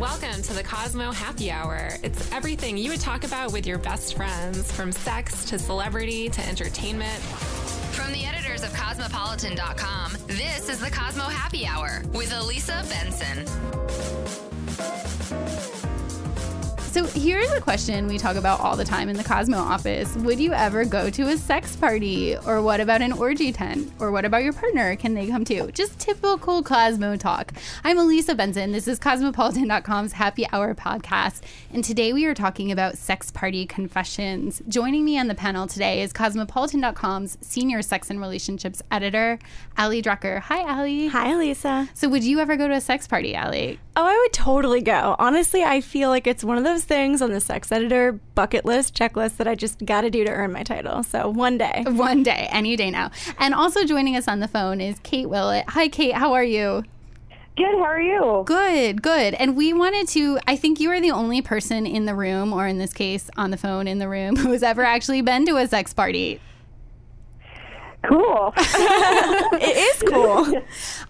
Welcome to the Cosmo Happy Hour. It's everything you would talk about with your best friends, from sex to celebrity to entertainment. From the editors of Cosmopolitan.com, this is the Cosmo Happy Hour with Elisa Benson. So here's a question we talk about all the time in the Cosmo office. Would you ever go to a sex party? Or what about an orgy tent? Or what about your partner? Can they come too? Just typical Cosmo talk. I'm Elisa Benson. This is Cosmopolitan.com's Happy Hour podcast. And today we are talking about sex party confessions. Joining me on the panel today is Cosmopolitan.com's senior sex and relationships editor, Ali Drucker. Hi, Ali. Hi, Elisa. So would you ever go to a sex party, Ali? Oh, I would totally go. Honestly, I feel like it's one of those things on the sex editor bucket list, checklist that I just got to do to earn my title. So one day. One day, any day now. And also joining us on the phone is Kate Willett. Hi, Kate. How are you? Good. How are you? Good, good. And we wanted to, I think you are the only person in the room, or in this case, on the phone in the room, who's ever actually been to a sex party. Cool. it is cool.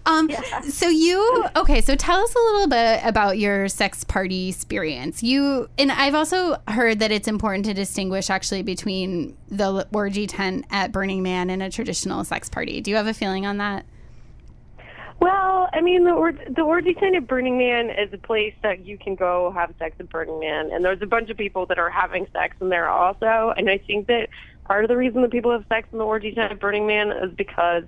Um, So you okay? So tell us a little bit about your sex party experience. You and I've also heard that it's important to distinguish actually between the orgy tent at Burning Man and a traditional sex party. Do you have a feeling on that? Well, I mean, the, or- the orgy tent at Burning Man is a place that you can go have sex at Burning Man, and there's a bunch of people that are having sex in there also. And I think that part of the reason that people have sex in the orgy tent at Burning Man is because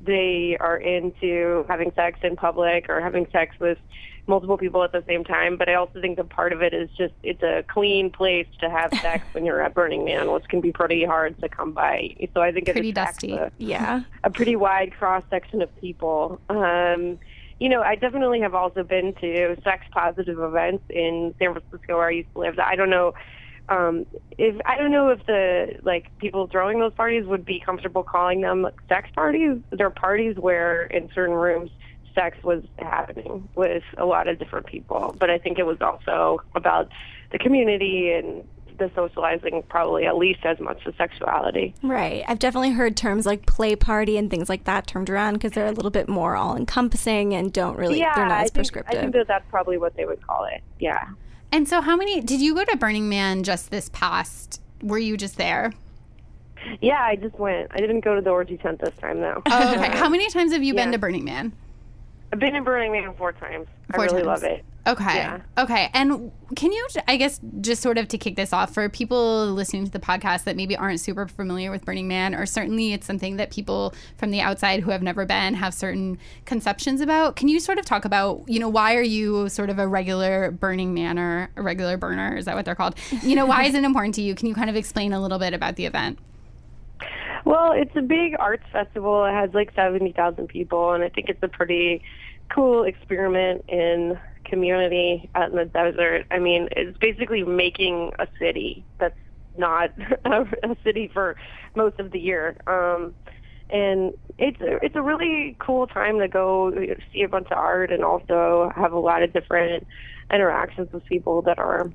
they are into having sex in public or having sex with multiple people at the same time. But I also think that part of it is just it's a clean place to have sex when you're at Burning Man, which can be pretty hard to come by. So I think it Pretty attracts dusty. a- Yeah. a pretty wide cross section of people. Um, you know, I definitely have also been to sex positive events in San Francisco where I used to live. I don't know um, if I don't know if the like people throwing those parties would be comfortable calling them sex parties. They're parties where in certain rooms sex was happening with a lot of different people. But I think it was also about the community and the socializing probably at least as much as sexuality. Right. I've definitely heard terms like play party and things like that termed around because they're a little bit more all encompassing and don't really, yeah, they're not I as think, I think that that's probably what they would call it. Yeah. And so, how many did you go to Burning Man just this past? Were you just there? Yeah, I just went. I didn't go to the orgy tent this time though. Oh, okay. How many times have you been to Burning Man? I've been in Burning Man four times. Four I really times. love it. Okay. Yeah. Okay. And can you, I guess, just sort of to kick this off for people listening to the podcast that maybe aren't super familiar with Burning Man, or certainly it's something that people from the outside who have never been have certain conceptions about. Can you sort of talk about, you know, why are you sort of a regular Burning Man or a regular burner? Is that what they're called? You know, why is it important to you? Can you kind of explain a little bit about the event? Well, it's a big arts festival. It has like 70,000 people, and I think it's a pretty cool experiment in community out in the desert. I mean, it's basically making a city that's not a, a city for most of the year. Um, and it's a, it's a really cool time to go see a bunch of art and also have a lot of different interactions with people that are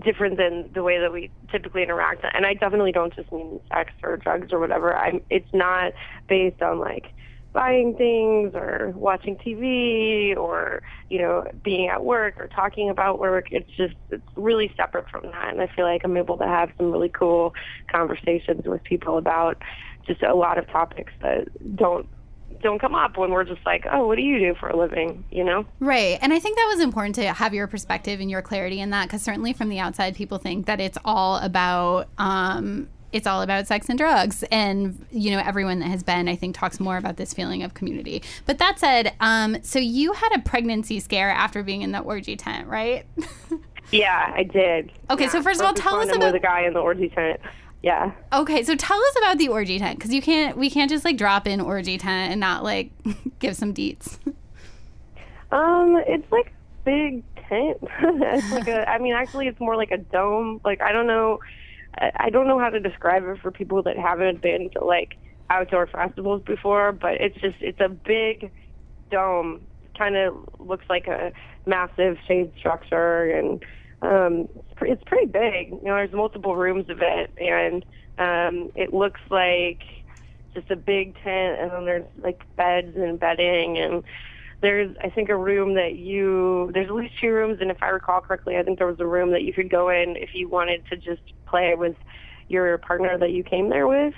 different than the way that we typically interact. And I definitely don't just mean sex or drugs or whatever. I'm. It's not based on like buying things or watching TV or you know being at work or talking about work. It's just it's really separate from that. And I feel like I'm able to have some really cool conversations with people about just a lot of topics that don't don't come up when we're just like, oh, what do you do for a living? You know? Right. And I think that was important to have your perspective and your clarity in that because certainly from the outside, people think that it's all about. Um, it's all about sex and drugs. And, you know, everyone that has been, I think, talks more about this feeling of community. But that said, um, so you had a pregnancy scare after being in the orgy tent, right? Yeah, I did. Okay, so first of all, tell us about- the guy in the orgy tent. Yeah. okay, so tell us about the orgy tent because you can't, we can't just like drop in orgy tent and not like give some deets. Um, it's like a big tent. it's like a. I mean, actually, it's more like a dome. Like I don't know. I I don't know how to describe it for people that haven't been to like outdoor festivals before, but it's just it's a big dome. Kind of looks like a massive shade structure, and um, it's, pretty big. You know, there's multiple rooms of it, and um, it looks like just a big tent, and then there's like beds and bedding, and there's I think a room that you there's at least two rooms, and if I recall correctly, I think there was a room that you could go in if you wanted to just play with your partner that you came there with.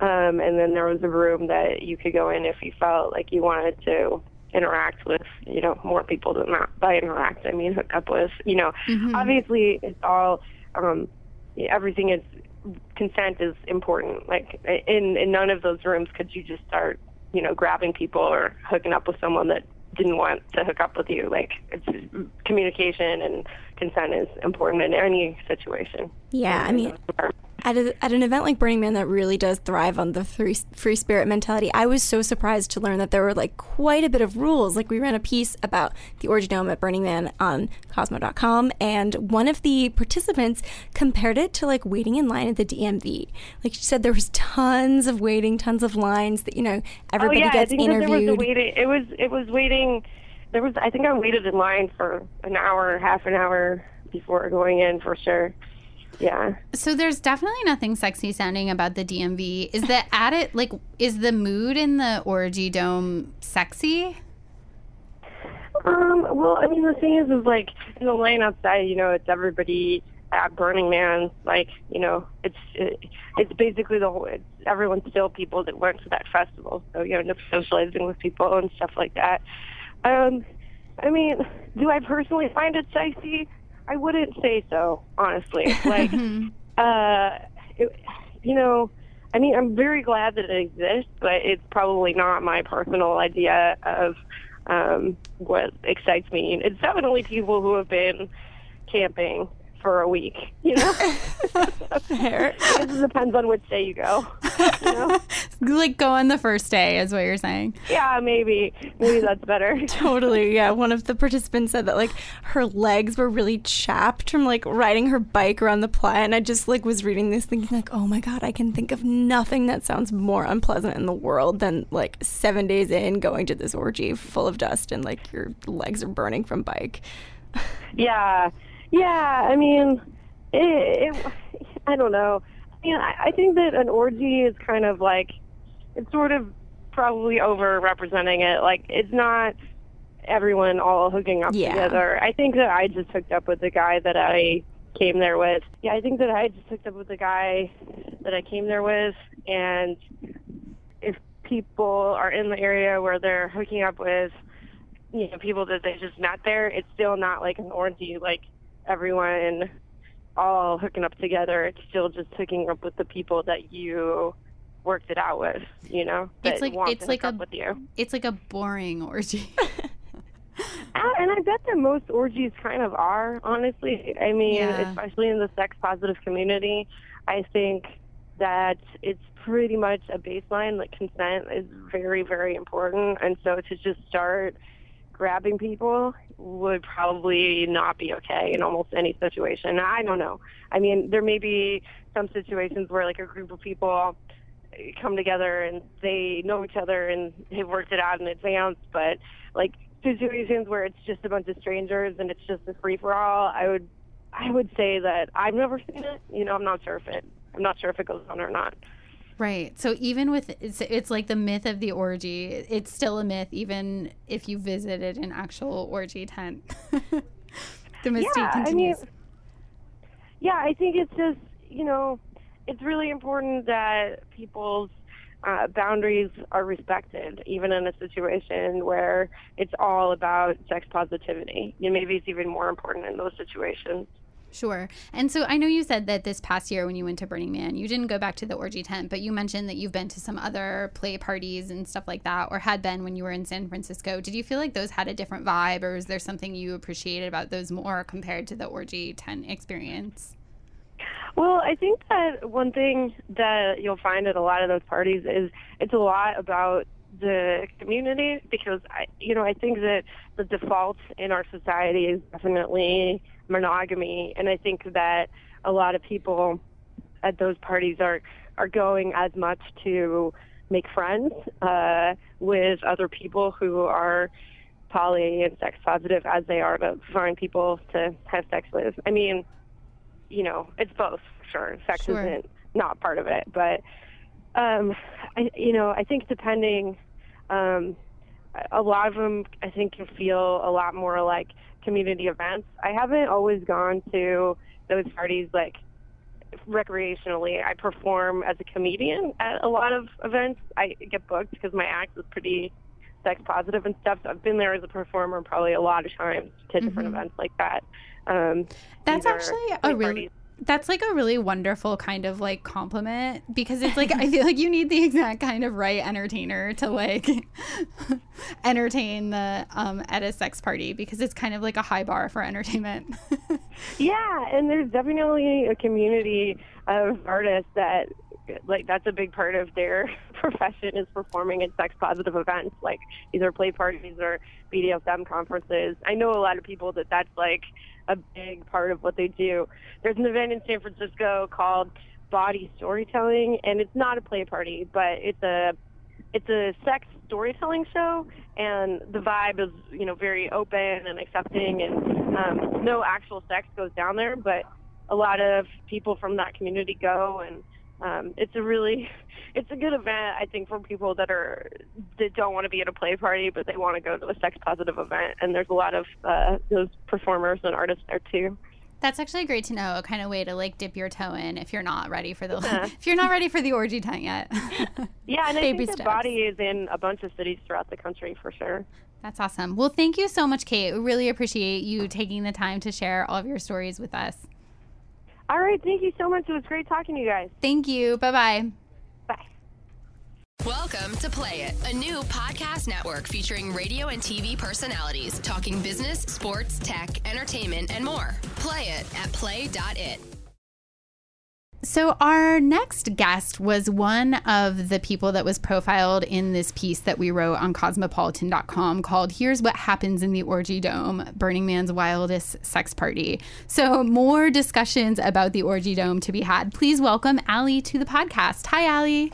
Um, and then there was a room that you could go in if you felt like you wanted to interact with, you know, more people than that. By interact, I mean hook up with. You know, obviously it's all um, everything is consent is important. Like in in none of those rooms could you just start, you know, grabbing people or hooking up with someone that didn't want to hook up with you. Like it's communication and consent is important in any situation. Yeah, I mean, at, a, at an event like Burning Man that really does thrive on the free, free spirit mentality, I was so surprised to learn that there were like quite a bit of rules. Like we ran a piece about the Orgy Dome at Burning Man on Cosmo.com, and one of the participants compared it to like waiting in line at the DMV. Like she said, there was tons of waiting, tons of lines that you know oh, everybody oh, yeah, gets I think interviewed. There was a waiting. It was it was waiting. There was I think I waited in line for an hour, half an hour before going in for sure. Yeah. So there's definitely nothing sexy sounding about the DMV. Is the at it like is the mood in the orgy dome sexy? Um, well, I mean, the thing is, is like in the lane outside, you know, it's everybody at Burning Man. Like, you know, it's it, it's basically the whole. It's, everyone's still people that went to that festival, so you know, socializing with people and stuff like that. Um, I mean, do I personally find it sexy? I wouldn't say so, honestly. Like, uh, it, you know, I mean, I'm very glad that it exists, but it's probably not my personal idea of um, what excites me. It's definitely people who have been camping for a week, you know? Fair. it depends on which day you go. You know? Like go on the first day is what you're saying. Yeah, maybe. Maybe that's better. Totally, yeah. One of the participants said that like her legs were really chapped from like riding her bike around the playa, and I just like was reading this thinking like, oh my god, I can think of nothing that sounds more unpleasant in the world than like seven days in going to this orgy full of dust and like your legs are burning from bike. Yeah, yeah. I mean, it, it, I don't know. I mean, I, I think that an orgy is kind of like it's sort of probably over representing it. Like it's not everyone all hooking up Yeah. together. I think that I just hooked up with the guy that I came there with. Yeah, I think that I just hooked up with the guy that I came there with, and if people are in the area where they're hooking up with you know people that they just met there, it's still not like an orgy like everyone all hooking up together. It's still just hooking up with the people that you worked it out with, you know, that It's like- want it's like a- up with you. It's like a boring orgy. Uh, And I bet that most orgies kind of are, honestly. I mean, Yeah. especially in the sex positive community, I think that it's pretty much a baseline. Like consent is very, very important, and so to just start grabbing people would probably not be okay in almost any situation. I don't know. I mean, there may be some situations where like a group of people come together and they know each other and have worked it out in advance, but like situations where it's just a bunch of strangers and it's just a free for all, I would I would say that I've never seen it. You know, I'm not sure if it I'm not sure if it goes on or not. Right. So even with it's it's like the myth of the orgy. It's still a myth even if you visited an actual orgy tent. the mystique yeah, I mean, yeah, I think it's just you know, it's really important that people's uh, boundaries are respected, even in a situation where it's all about sex positivity. You know, maybe it's even more important in those situations. Sure. And so I know you said that this past year when you went to Burning Man, you didn't go back to the orgy tent, but you mentioned that you've been to some other play parties and stuff like that, or had been when you were in San Francisco. Did you feel like those had a different vibe, or was there something you appreciated about those more compared to the orgy tent experience? Well, I think that one thing that you'll find at a lot of those parties is it's a lot about the community because I, you know, I think that the default in our society is definitely monogamy, and I think that a lot of people at those parties are are going as much to make friends uh, with other people who are poly and sex positive as they are to find people to have sex with. I mean, you know, it's both sure. Sex Sure. isn't not part of it, but um, I, you know, I think depending, um, a lot of them I think can feel a lot more like community events. I haven't always gone to those parties like recreationally. I perform as a comedian at a lot of events. I get booked because my act is pretty sex positive and stuff. So I've been there as a performer probably a lot of times to different events like that. Um, Mm-hmm. That's actually a really parties- that's like a really wonderful kind of like compliment because it's like I feel like you need the exact kind of right entertainer to like entertain the um at a sex party because it's kind of like a high bar for entertainment. Yeah, and there's definitely a community of artists that like that's a big part of their profession is performing at sex positive events like either play parties or BDSM conferences. I know a lot of people that that's like a big part of what they do. There's an event in San Francisco called Bawdy Storytelling and it's not a play party, but it's a it's a sex storytelling show and the vibe is you know very open and accepting and um, no actual sex goes down there but a lot of people from that community go and um, it's a really it's a good event i think for people that are that don't want to be at a play party but they want to go to a sex positive event and there's a lot of uh, those performers and artists there too That's actually great to know, a kind of way to like dip your toe in if you're not ready for the Yeah. if you're not ready for the orgy tent yet. yeah and i Baby think the steps. Bawdy is in a bunch of cities throughout the country for sure That's awesome. Well, thank you so much, Kate. We really appreciate you taking the time to share all of your stories with us. All right thank you so much it was great talking to you guys Thank you. Bye bye. bye Welcome to Play It, a new podcast network featuring radio and TV personalities talking business, sports, tech, entertainment, and more. Play it at play.it. So, our next guest was one of the people that was profiled in this piece that we wrote on cosmopolitan.com called Here's What Happens in the Orgy Dome Burning Man's Wildest Sex Party. So, more discussions about the Orgy Dome to be had. Please welcome Allie to the podcast. Hi, Allie.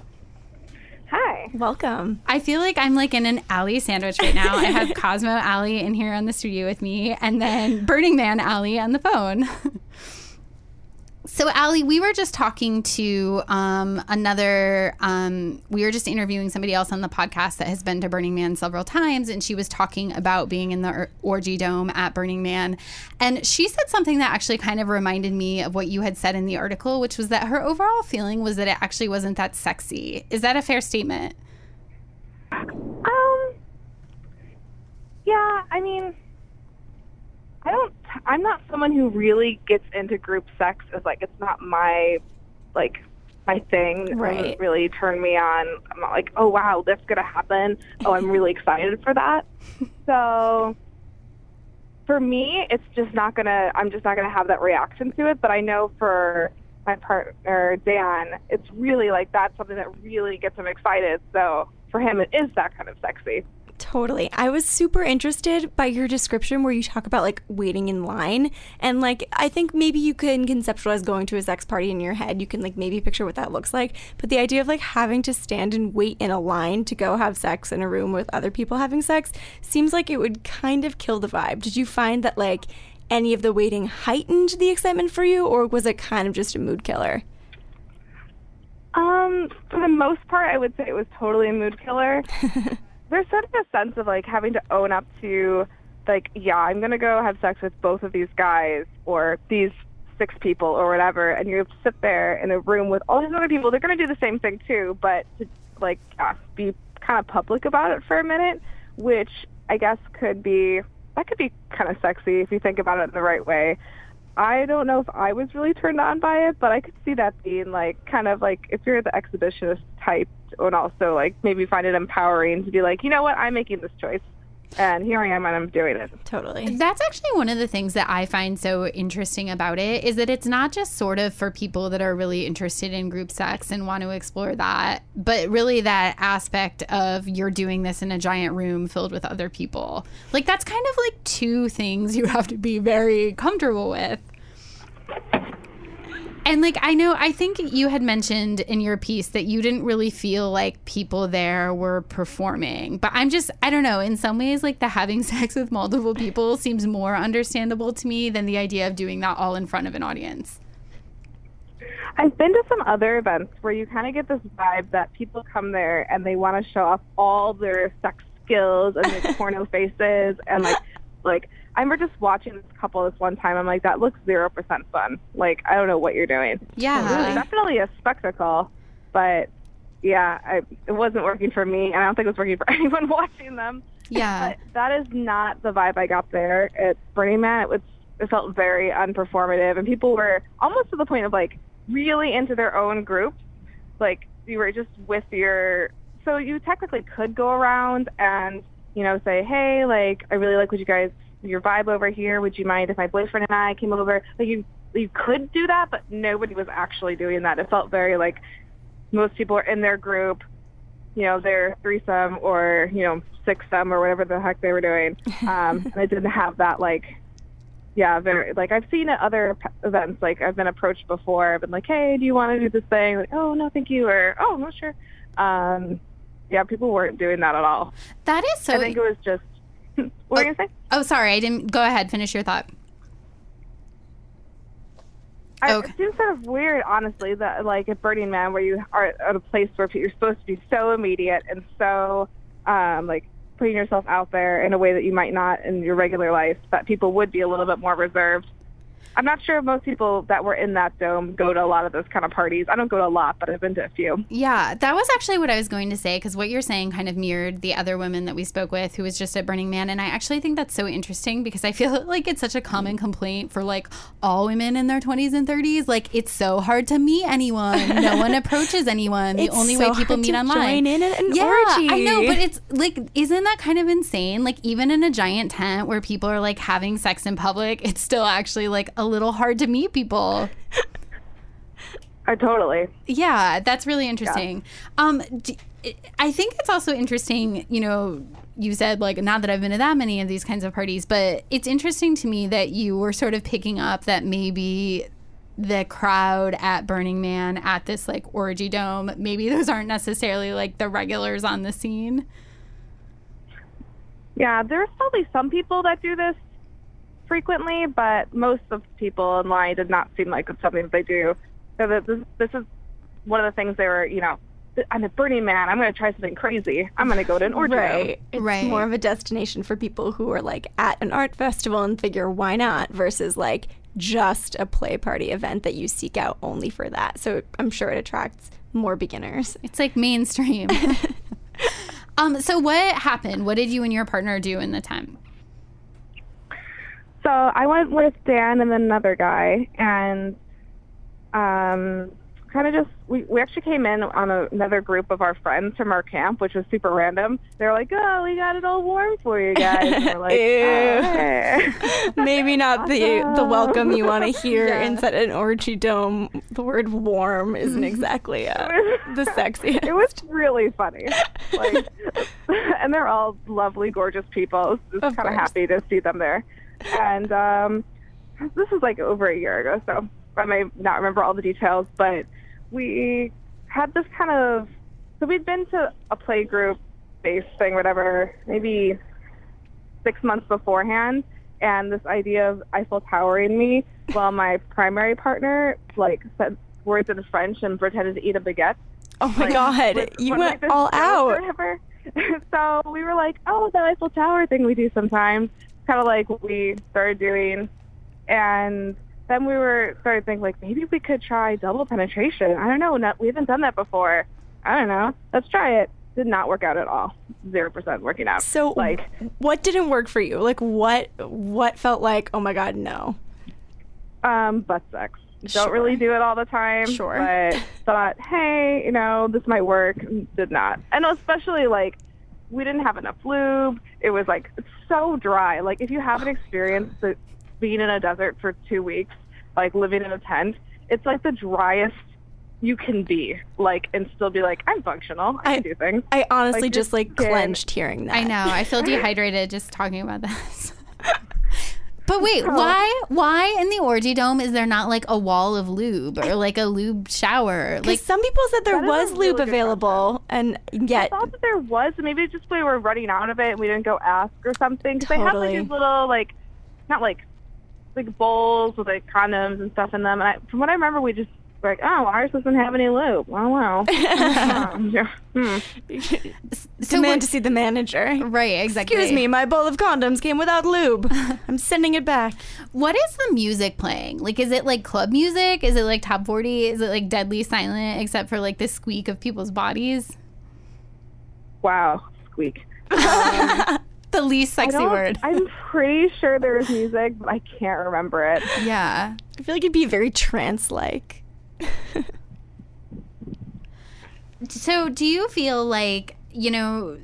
hi Welcome. I feel like I'm like in an Allie sandwich right now. I have Cosmo Ali in here on the studio with me, and then Burning Man Allie on the phone. So, Allie, we were just talking to um, another, um, we were just interviewing somebody else on the podcast that has been to Burning Man several times, and she was talking about being in the or- Orgy Dome at Burning Man. And she said something that actually kind of reminded me of what you had said in the article, which was that her overall feeling was that it actually wasn't that sexy. Is that a fair statement? Um. Yeah, I mean, I don't. I'm not someone who really gets into group sex. As like, it's not my like my thing. It Right. doesn't really turn me on. I'm not like, oh wow, that's gonna happen. Oh, I'm really excited for that. So. For me, it's just not gonna. I'm just not gonna have that reaction to it. But I know for my partner Dan, it's really like that's something that really gets him excited. So for him, it is that kind of sexy. Totally. I was super interested by your description where you talk about like waiting in line. And like, I think maybe you can conceptualize going to a sex party in your head. You can like maybe picture what that looks like. But the idea of like having to stand and wait in a line to go have sex in a room with other people having sex seems like it would kind of kill the vibe. Did you find that like any of the waiting heightened the excitement for you, or was it kind of just a mood killer? Um, for the most part, I would say it was totally a mood killer. There's sort of a sense of like having to own up to, like, yeah, I'm gonna go have sex with both of these guys or these six people or whatever, and you sit there in a room with all these other people. They're gonna do the same thing too, but to like uh, be kind of public about it for a minute, which I guess could be that could be kind of sexy if you think about it the right way. I don't know if I was really turned on by it, but I could see that being like kind of like if you're the exhibitionist type and also like maybe find it empowering to be like, you know what, I'm making this choice. And here I am, and I'm doing it. Totally. That's actually one of the things that I find so interesting about it is that it's not just sort of for people that are really interested in group sex and want to explore that, but really that aspect of you're doing this in a giant room filled with other people. Like that's kind of like two things you have to be very comfortable with. And like I know I think you had mentioned in your piece that you didn't really feel like people there were performing. But I'm just I don't know, in some ways like the having sex with multiple people seems more understandable to me than the idea of doing that all in front of an audience. I've been to some other events where you kind of get this vibe that people come there and they want to show off all their sex skills and their porno faces and like like I remember just watching this couple this one time. I'm like, that looks zero percent fun. Like I don't know what you're doing. Yeah. It was definitely a spectacle, but yeah, I, it wasn't working for me, and I don't think it was working for anyone watching them. Yeah. But that is not the vibe I got there at Burning Man. It was it felt very unperformative, and people were almost to the point of like really into their own groups. Like you were just with your, so you technically could go around and you know say, hey, like I really like what you guys your vibe over here. Would you mind if my boyfriend and I came over? Like you you could do that, but nobody was actually doing that. It felt very like most people are in their group, you know, their threesome or you know sixsome or whatever the heck they were doing, um, and it didn't have that like. Yeah, very like I've seen at other events. Like I've been approached before. I've been like, "Hey, do you want to do this thing?" Like, "Oh, no, thank you," or "Oh, I'm not sure." Um, yeah, people weren't doing that at all. That is so I think it was just. what were you gonna say? Oh, sorry, I didn't go ahead, finish your thought. I, Okay. It seems sort of weird, honestly, that like at Burning Man, where you are at a place where you're supposed to be so immediate and so um, like putting yourself out there in a way that you might not in your regular life, that people would be a little bit more reserved. I'm not sure if most people that were in that dome go to a lot of those kind of parties. I don't go to a lot, but I've been to a few. Yeah, that was actually what I was going to say because what you're saying kind of mirrored the other women that we spoke with who was just at Burning Man. And I actually think that's so interesting because I feel like it's such a common mm. complaint for like all women in their 20s and 30s. Like, it's so hard to meet anyone, no one approaches anyone. The only so way people meet online. join in an yeah, orgy. I know, but it's like, isn't that kind of insane? Like, even in a giant tent where people are like having sex in public, it's still actually like a little hard to meet people. I totally. Yeah, that's really interesting. Um, d- I think it's also interesting, you know, you said like not that I've been to that many of these kinds of parties, but it's interesting to me that you were sort of picking up that maybe the crowd at Burning Man at this like orgy dome, maybe those aren't necessarily like the regulars on the scene. Yeah, there's probably some people that do this frequently, but most of the people in line did not seem like it's something that they do. So that this, this is one of the things they were, you know, I'm at Burning Man. I'm going to try something crazy. I'm going to go to an orgy. dome." Right. It's Right. more of a destination for people who are like at an art festival and figure why not versus like just a play party event that you seek out only for that. So I'm sure it attracts more beginners. It's like mainstream. um, so what happened? What did you and your partner do in the tent? So I went with Dan and then another guy, and um, kind of just we, we actually came in on a, another group of our friends from our camp, which was super random. They're like, "Oh, we got it all warm for you guys." And we're like, Ew. "Oh, hey." Maybe not the the welcome you want to hear Yeah. inside an orgy dome. The word warm isn't exactly uh, the sexiest. it was really funny. Like, and they're all lovely, gorgeous people. Just kind of happy to see them there. And um, this was like over a year ago, so I may not remember all the details, but we had this kind of. So we'd been to a play group based thing, whatever, maybe six months beforehand, and this idea of Eiffel Towering me while my primary partner like said words in French and pretended to eat a baguette Oh my god, with you went like, all out. whatever. so we were like, oh, the Eiffel Tower thing we do sometimes, kind of like what we started doing, and then we were started thinking like maybe we could try double penetration. I don't know, not, we haven't done that before. I don't know. Let's try it. Did not work out at all. Zero percent working out. So like what didn't work for you? Like what what felt like, oh my god, no. um, butt sex. Don't Sure. really do it all the time. Sure. But thought, hey, you know, this might work. Did not. And especially like we didn't have enough lube. It was like so dry. Like if you haven't experienced the, being in a desert for two weeks, like living in a tent, it's like the driest you can be. Like and still be like, I'm functional. I, I- can do things. I honestly Like, just like skin- clenched hearing that. I know. I feel dehydrated just talking about this. But wait, Oh. why why in the orgy dome is there not like a wall of lube or like a lube shower? Like Like some people said there was lube really available, and yet I thought that there was. Maybe it's just we were running out of it and we didn't go ask or something. Because they have like these little like, not like, like bowls with like condoms and stuff in them. And I, from what I remember, we just were like, oh, ours doesn't have any lube. Oh wow. Um, yeah. Hmm. so demand to see the manager. right, exactly. Excuse me, my bowl of condoms came without lube. I'm sending it back. What is the music playing? Like is it like club music? Is it like top 40? Is it like deadly silent except for like the squeak of people's bodies? Wow. Squeak. The least sexy word. I'm pretty sure there was music, but I can't remember it. yeah. I feel like it'd be very trance-like. So, do you feel like, you know,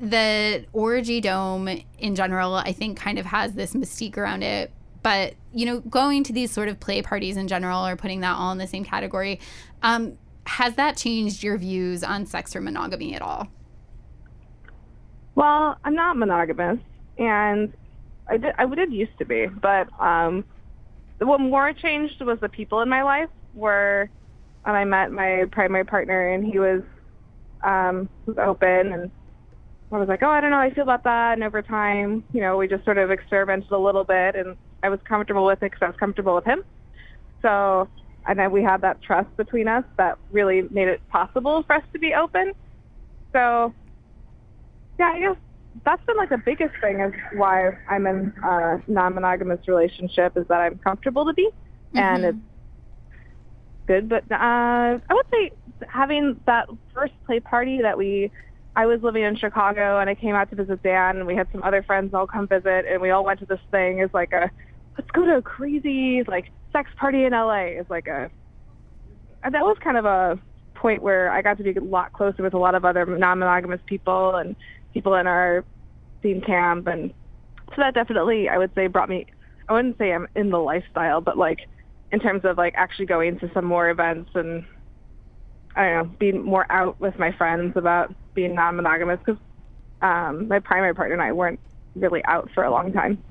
the Orgy Dome in general, I think, kind of has this mystique around it. But, you know, going to these sort of play parties in general or putting that all in the same category, um, has that changed your views on sex or monogamy at all? Well, I'm not monogamous, and I did I did used to be, but um, what more changed was the people in my life. Where and I met my primary partner, and he was um, was open, and I was like, oh, I don't know, I feel about that. And over time, you know, we just sort of experimented a little bit, and I was comfortable with it because I was comfortable with him. So, and then we had that trust between us that really made it possible for us to be open. So, yeah, I guess that's been like the biggest thing is why I'm in a non-monogamous relationship is that I'm comfortable to be, and it's good. But uh, I would say having that first play party that we, I was living in Chicago and I came out to visit Dan, and we had some other friends all come visit, and we all went to this thing. Is like a let's go to a crazy like sex party in LA. Is like a and that was kind of a point where I got to be a lot closer with a lot of other non-monogamous people and people in our theme camp, and so that definitely I would say brought me. I wouldn't say I'm in the lifestyle, but like in terms of like actually going to some more events and I don't know, being more out with my friends about being non-monogamous because um, my primary partner and I weren't really out for a long time.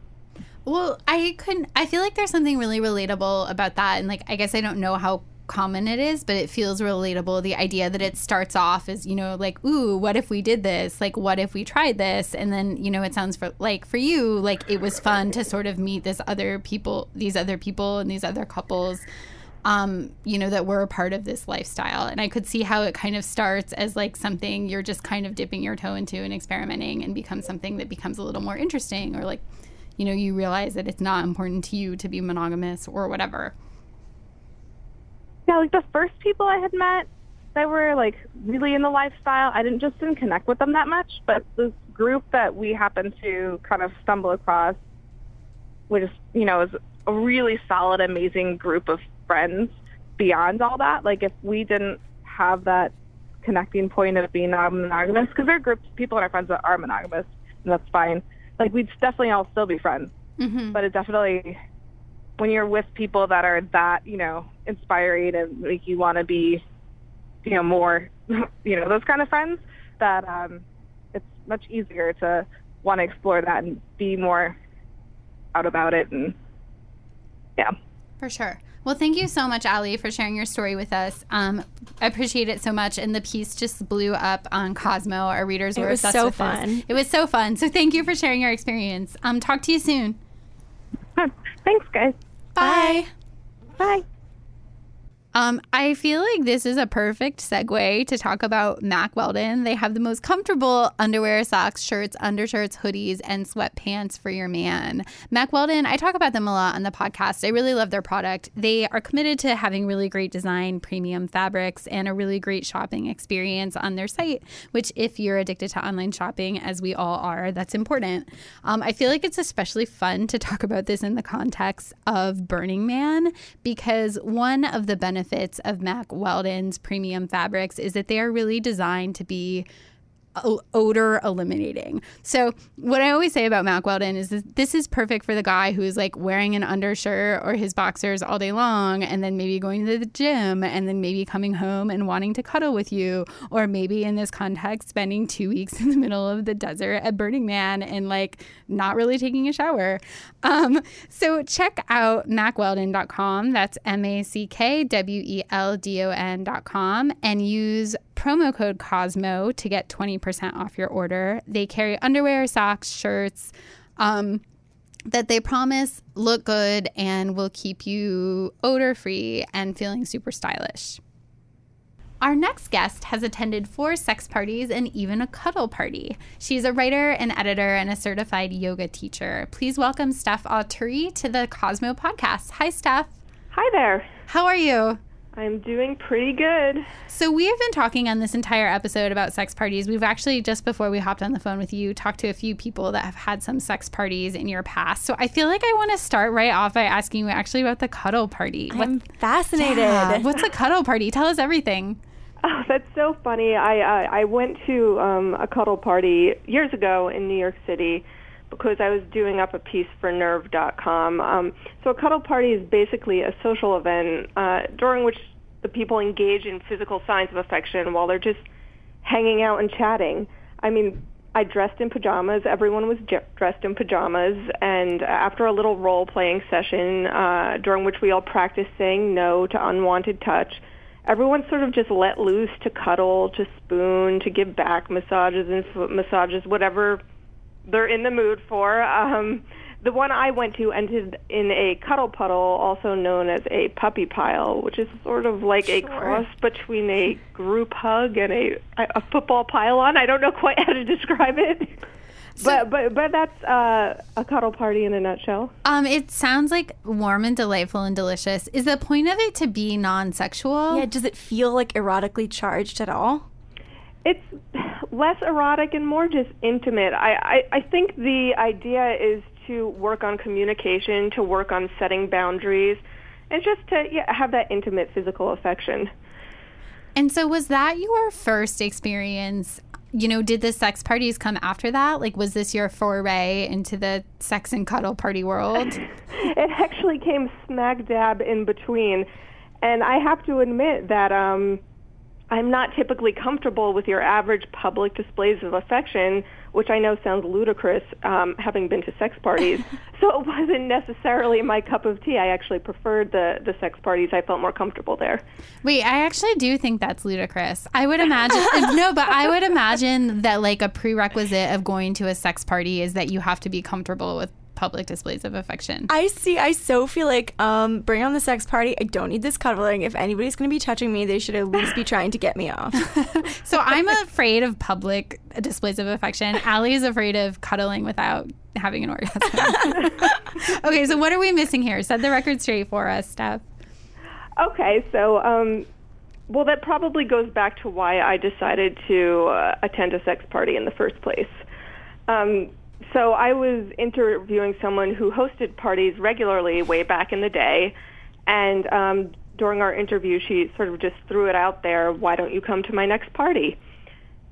Well, I couldn't. I feel like there's something really relatable about that, and like I guess I don't know how common it is, but it feels relatable. The idea that it starts off as you know, like, ooh, what if we did this? Like, what if we tried this? And then you know, it sounds for like for you, like it was fun to sort of meet this other people, these other people, and these other couples. Um, you know, that were a part of this lifestyle. And I could see how it kind of starts as like something you're just kind of dipping your toe into and experimenting and becomes something that becomes a little more interesting or like you know, you realize that it's not important to you to be monogamous or whatever. Yeah, like the first people I had met that were like really in the lifestyle, I didn't just didn't connect with them that much, but this group that we happened to kind of stumble across, which you know is a really solid, amazing group of friends. Beyond all that, like if we didn't have that connecting point of being non-monogamous, because there are groups, people in our friends that are monogamous, and that's fine. Like we'd definitely all still be friends, Mm-hmm. but it definitely when you're with people that are that you know inspiring and make you want to be you know more you know those kind of friends that um it's much easier to want to explore that and be more out about it and yeah For sure. Well, thank you so much, Ali, for sharing your story with us. Um, I appreciate it so much. And the piece just blew up on Cosmo. Our readers It were was obsessed so with this. fun. It was so fun. So thank you for sharing your experience. Um, talk to you soon. thanks guys Bye. bye Um, I feel like this is a perfect segue to talk about Mack Weldon. They have the most comfortable underwear, socks, shirts, undershirts, hoodies, and sweatpants for your man. Mack Weldon, I talk about them a lot on the podcast. I really love their product. They are committed to having really great design, premium fabrics, and a really great shopping experience on their site, which, if you're addicted to online shopping, as we all are, that's important. Um, I feel like it's especially fun to talk about this in the context of Burning Man because one of the benefits of Mack Weldon's premium fabrics is that they are really designed to be odor eliminating. So, what I always say about Mack Weldon is this, this is perfect for the guy who is like wearing an undershirt or his boxers all day long and then maybe going to the gym and then maybe coming home and wanting to cuddle with you, or maybe in this context, spending two weeks in the middle of the desert at Burning Man and like not really taking a shower. Um, so, check out mackweldon.com. That's M A C K W E L D O N.com and use promo code Cosmo to get 20% off your order. They carry underwear, socks, shirts um, that they promise look good and will keep you odor free and feeling super stylish. Our next guest has attended four sex parties and even a cuddle party. She's a writer, an editor, and a certified yoga teacher. Please welcome Steph Auteri to the Cosmo podcast. Hi, Steph. Hi there. How are you? I'm doing pretty good. So, we have been talking on this entire episode about sex parties. We've actually, just before we hopped on the phone with you, talked to a few people that have had some sex parties in your past. So, I feel like I want to start right off by asking you actually about the cuddle party. I'm fascinated. Yeah, what's a cuddle party? Tell us everything. Oh, that's so funny. I uh, I went to um, a cuddle party years ago in New York City because I was doing up a piece for Nerve.com. Um, so a cuddle party is basically a social event uh, during which the people engage in physical signs of affection while they're just hanging out and chatting. I mean, I dressed in pajamas. Everyone was j- dressed in pajamas, and after a little role playing session uh, during which we all practiced saying no to unwanted touch everyone sort of just let loose to cuddle, to spoon, to give back massages and foot massages, whatever they're in the mood for. Um, the one I went to ended in a cuddle puddle, also known as a puppy pile, which is sort of like a cross between a group hug and a a football pile-on. I don't know quite how to describe it. but but but that's uh, a cuddle party in a nutshell. Um, it sounds like warm and delightful and delicious. Is the point of it to be non-sexual? Yeah, does it feel like erotically charged at all? It's less erotic and more just intimate. I, I, I think the idea is to work on communication, to work on setting boundaries, and just to yeah, have that intimate physical affection. And so, was that your first experience? You know, did the sex parties come after that? Like, was this your foray into the sex and cuddle party world? it actually came smack dab in between. And I have to admit that um, I'm not typically comfortable with your average public displays of affection, which I know sounds ludicrous, um, having been to sex parties. so it wasn't necessarily my cup of tea. I actually preferred the, the sex parties. I felt more comfortable there. Wait, I actually do think that's ludicrous. I would imagine, no, but I would imagine that like a prerequisite of going to a sex party is that you have to be comfortable with public displays of affection. I see. I so feel like um, bring on the sex party. I don't need this cuddling. If anybody's going to be touching me, they should at least be trying to get me off. so I'm afraid of public displays of affection. Ali is afraid of cuddling without having an orgasm. okay, so what are we missing here? Set the record straight for us, Steph. Okay, so um, well, that probably goes back to why I decided to uh, attend a sex party in the first place. Um, so I was interviewing someone who hosted parties regularly way back in the day, and um, during our interview, she sort of just threw it out there. Why don't you come to my next party?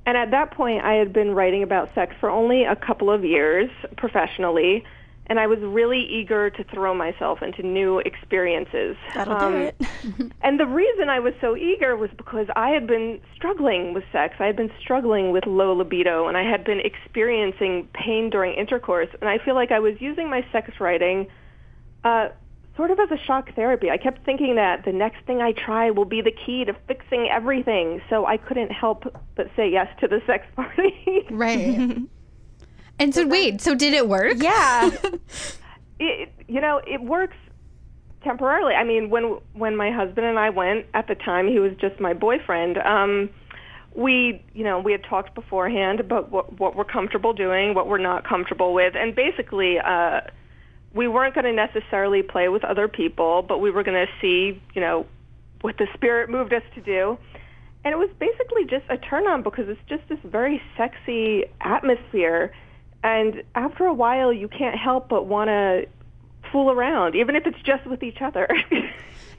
And at that point, I had been writing about sex for only a couple of years professionally, and I was really eager to throw myself into new experiences. That'll um, do it. and the reason I was so eager was because I had been struggling with sex. I had been struggling with low libido, and I had been experiencing pain during intercourse. And I feel like I was using my sex writing uh, sort of as a shock therapy. I kept thinking that the next thing I try will be the key to fixing everything. So I couldn't help but say yes to the sex party. right. And so, wait, so did it work? Yeah. it, you know, it works temporarily. I mean, when when my husband and I went at the time, he was just my boyfriend. Um, we, you know, we had talked beforehand about what what we're comfortable doing, what we're not comfortable with, and basically, uh, we weren't going to necessarily play with other people, but we were going to see, you know, what the spirit moved us to do. And it was basically just a turn on because it's just this very sexy atmosphere and after a while, you can't help but want to fool around, even if it's just with each other.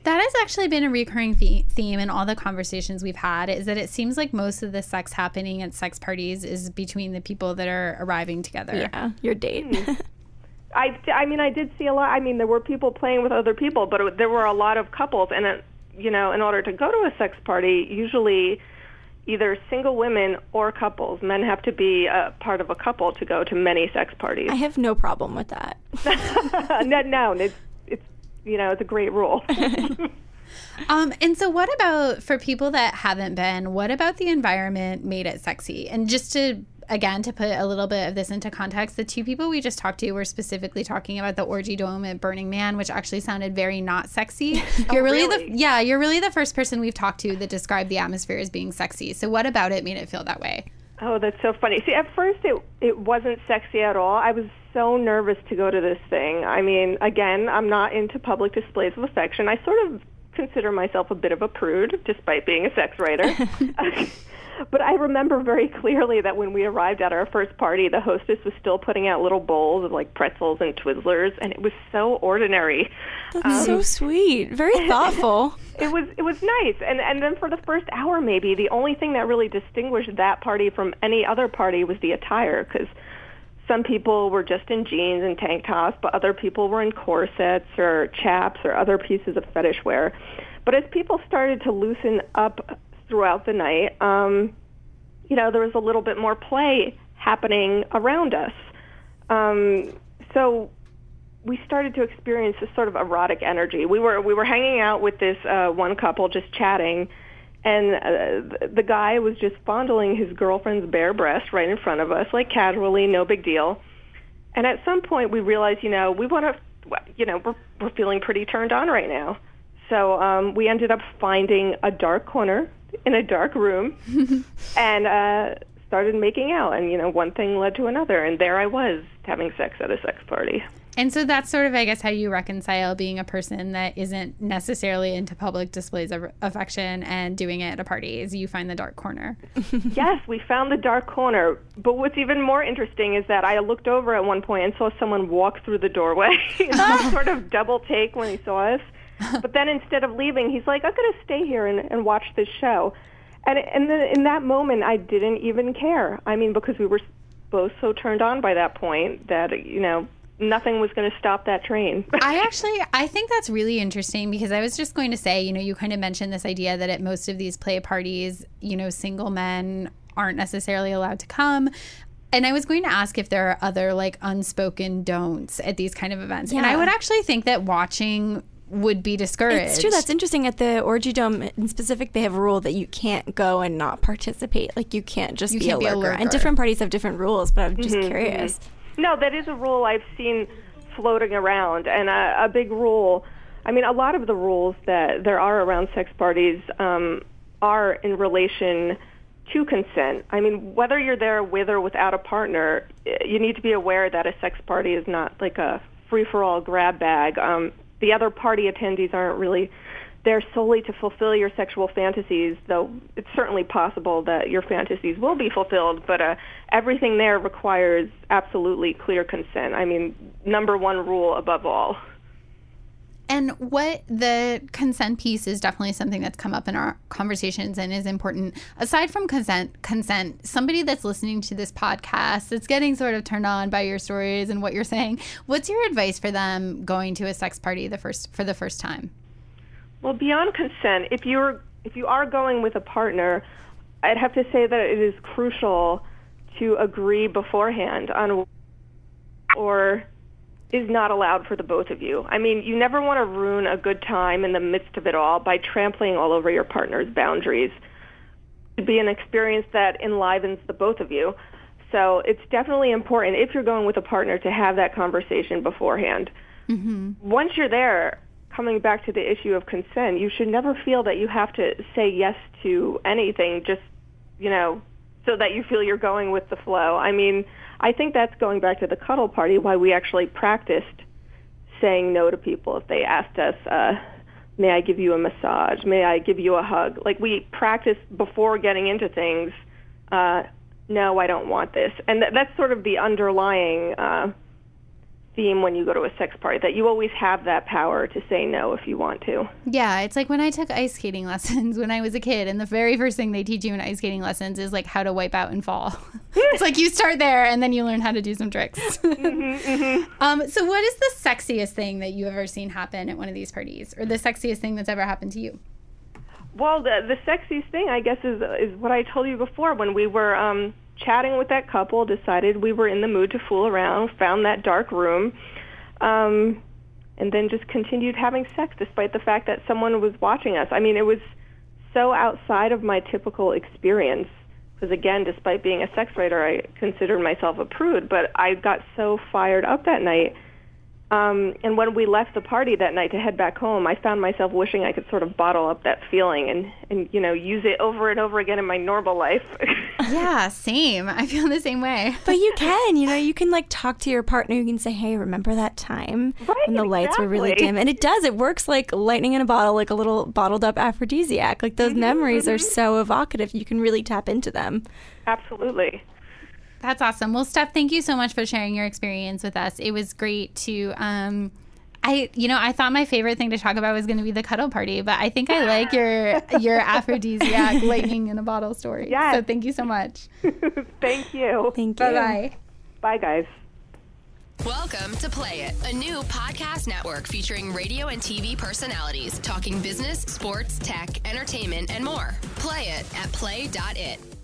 That has actually been a recurring theme in all the conversations we've had is that it seems like most of the sex happening at sex parties is between the people that are arriving together. Yeah, your date. Hmm. I, I mean, I did see a lot. I mean, there were people playing with other people, but it, there were a lot of couples. And, it, you know, in order to go to a sex party, usually either single women or couples. Men have to be a part of a couple to go to many sex parties. I have no problem with that. no, no, it's, it's, you know, it's a great rule. Um, and so, what about for people that haven't been? What about the environment made it sexy? And just to again to put a little bit of this into context, the two people we just talked to were specifically talking about the orgy dome at Burning Man, which actually sounded very not sexy. Oh, you're really, really? the yeah, you're really the first person we've talked to that described the atmosphere as being sexy. So, what about it made it feel that way? Oh, that's so funny. See, at first it it wasn't sexy at all. I was so nervous to go to this thing. I mean, again, I'm not into public displays of affection. I sort of consider myself a bit of a prude, despite being a sex writer. but I remember very clearly that when we arrived at our first party, the hostess was still putting out little bowls of like pretzels and Twizzlers, and it was so ordinary. That's so um, sweet. Very thoughtful. It was it was nice, and and then for the first hour, maybe the only thing that really distinguished that party from any other party was the attire, because some people were just in jeans and tank tops, but other people were in corsets or chaps or other pieces of fetish wear. But as people started to loosen up throughout the night, um, you know, there was a little bit more play happening around us. Um, so we started to experience this sort of erotic energy. We were we were hanging out with this uh, one couple, just chatting, and uh, the guy was just fondling his girlfriend's bare breast right in front of us, like casually, no big deal. And at some point, we realized, you know, we want to, you know, we're we're feeling pretty turned on right now. So um, we ended up finding a dark corner in a dark room, and uh, started making out. And you know, one thing led to another, and there I was having sex at a sex party. And so that's sort of, I guess, how you reconcile being a person that isn't necessarily into public displays of affection and doing it at a party. Is you find the dark corner. yes, we found the dark corner. But what's even more interesting is that I looked over at one point and saw someone walk through the doorway sort of double take when he saw us. But then instead of leaving, he's like, "I'm going to stay here and, and watch this show." And and then in that moment, I didn't even care. I mean, because we were both so turned on by that point that you know nothing was going to stop that train. I actually I think that's really interesting because I was just going to say, you know, you kind of mentioned this idea that at most of these play parties, you know, single men aren't necessarily allowed to come. And I was going to ask if there are other like unspoken don'ts at these kind of events. Yeah. And I would actually think that watching would be discouraged. It's true. That's interesting. At the Orgy Dome in specific, they have a rule that you can't go and not participate. Like you can't just You be, can't a be a lurker. lurker. And different parties have different rules, but I'm just curious. No, that is a rule I've seen floating around, and a, a big rule. I mean, a lot of the rules that there are around sex parties um, are in relation to consent. I mean, whether you're there with or without a partner, you need to be aware that a sex party is not like a free-for-all grab bag. Um, the other party attendees aren't really there solely to fulfill your sexual fantasies, though it's certainly possible that your fantasies will be fulfilled, but uh, everything there requires absolutely clear consent. I mean, number one rule above all. And what the consent piece is definitely something that's come up in our conversations and is important. Aside from consent, consent, somebody that's listening to this podcast that's getting sort of turned on by your stories and what you're saying, what's your advice for them going to a sex party the first for the first time? Well, beyond consent, if you're if you are going with a partner, I'd have to say that it is crucial to agree beforehand on or is not allowed for the both of you. I mean, you never want to ruin a good time in the midst of it all by trampling all over your partner's boundaries. It be an experience that enlivens the both of you. So it's definitely important if you're going with a partner to have that conversation beforehand. Mm-hmm. Once you're there, coming back to the issue of consent, you should never feel that you have to say yes to anything just, you know, so that you feel you're going with the flow. I mean, I think that's going back to the cuddle party, why we actually practiced saying no to people if they asked us, uh, may I give you a massage? May I give you a hug? Like we practiced before getting into things, uh, no, I don't want this. And th- that's sort of the underlying uh, theme when you go to a sex party that you always have that power to say no if you want to. Yeah, it's like when I took ice skating lessons when I was a kid, and the very first thing they teach you in ice skating lessons is like how to wipe out and fall. it's like you start there and then you learn how to do some tricks. Um, so, what is the sexiest thing that you've ever seen happen at one of these parties, or the sexiest thing that's ever happened to you? Well, the the sexiest thing, I guess, is is what I told you before when we were um, chatting with that couple. Decided we were in the mood to fool around. Found that dark room, um, and then just continued having sex despite the fact that someone was watching us. I mean, it was so outside of my typical experience. Because again, despite being a sex writer, I considered myself a prude. But I got so fired up that night um, and when we left the party that night to head back home, I found myself wishing I could sort of bottle up that feeling and, and you know, use it over and over again in my normal life. yeah, same. I feel the same way. But you can, you know, you can like talk to your partner. You can say, hey, remember that time right, when the lights were really dim? And it does. It works like lightning in a bottle, like a little bottled up aphrodisiac. Like those memories are so evocative. You can really tap into them. Absolutely. That's awesome. Well, Steph, thank you so much for sharing your experience with us. It was great to. Um, I, you know, I thought my favorite thing to talk about was going to be the cuddle party, but I think I like your your aphrodisiac lightning in a bottle story. Yes. So thank you so much. Thank you. Thank you. Bye bye. Bye, guys. Welcome to Play It, a new podcast network featuring radio and TV personalities talking business, sports, tech, entertainment, and more. Play it at play.it.